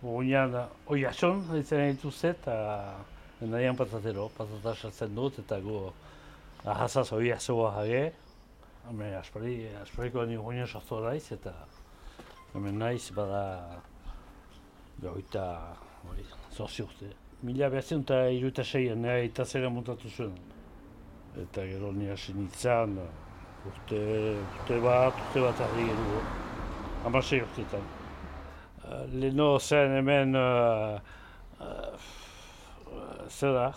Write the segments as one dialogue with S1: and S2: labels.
S1: Gunean, oi ason, izan dituzte, eta nahian patatero, patata sartzen dut, eta gu ahazaz oi azoa jage. Hemen aspari, aspariko ni gunean sortu daiz, eta hemen naiz bada gaita, oi, zorzi urte. Mila behatzen eta iruita seien, nire eta zera montatu zuen. Eta gero nire hasi nintzen, urte, urte bat, urte bat argi genuen. Hamasei urteetan. Uh, Leno zen hemen, uh, uh, da,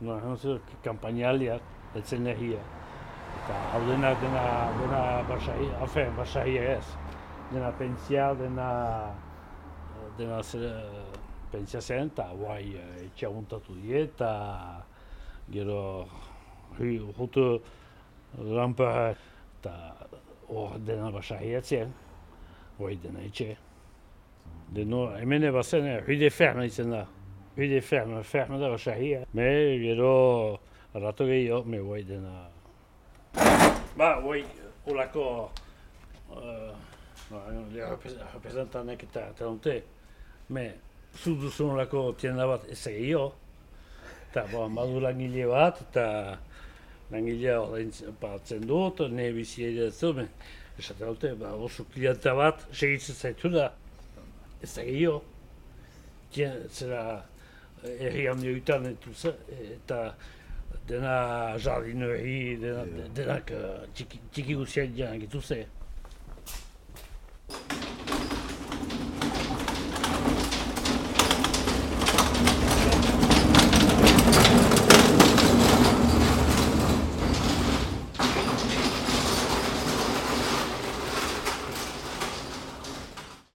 S1: no, kampainaliak, etzen lehia. Eta hau dena, dena, dena basai, afen, basai ez. Dena pentsia, dena, dena zer, pentsia zen, eta guai etxea muntatu die, eta gero, hi, jutu, rampa, eta hor dena basai etzen, guai dena etxe. Deno, hemen eba zen, huide ferme izan da. Huide ferme, ferme da basahia. Me, gero, rato gehiago, me guai dena. Ba, guai, olako, uh, no, representantek eta talonte, me, zu duzun olako tienda bat ez gehiago. Eta, bo, badu langile bat, eta langilea ordaintzen dut, ne bizi ere ez du, me, esaten dute, ba, oso klienta bat, segitzen zaitu da. Ez da gehiago. Zera, erri handi egiten eta dena jardineri, dena, denak txiki, txiki guztiak dian egituze.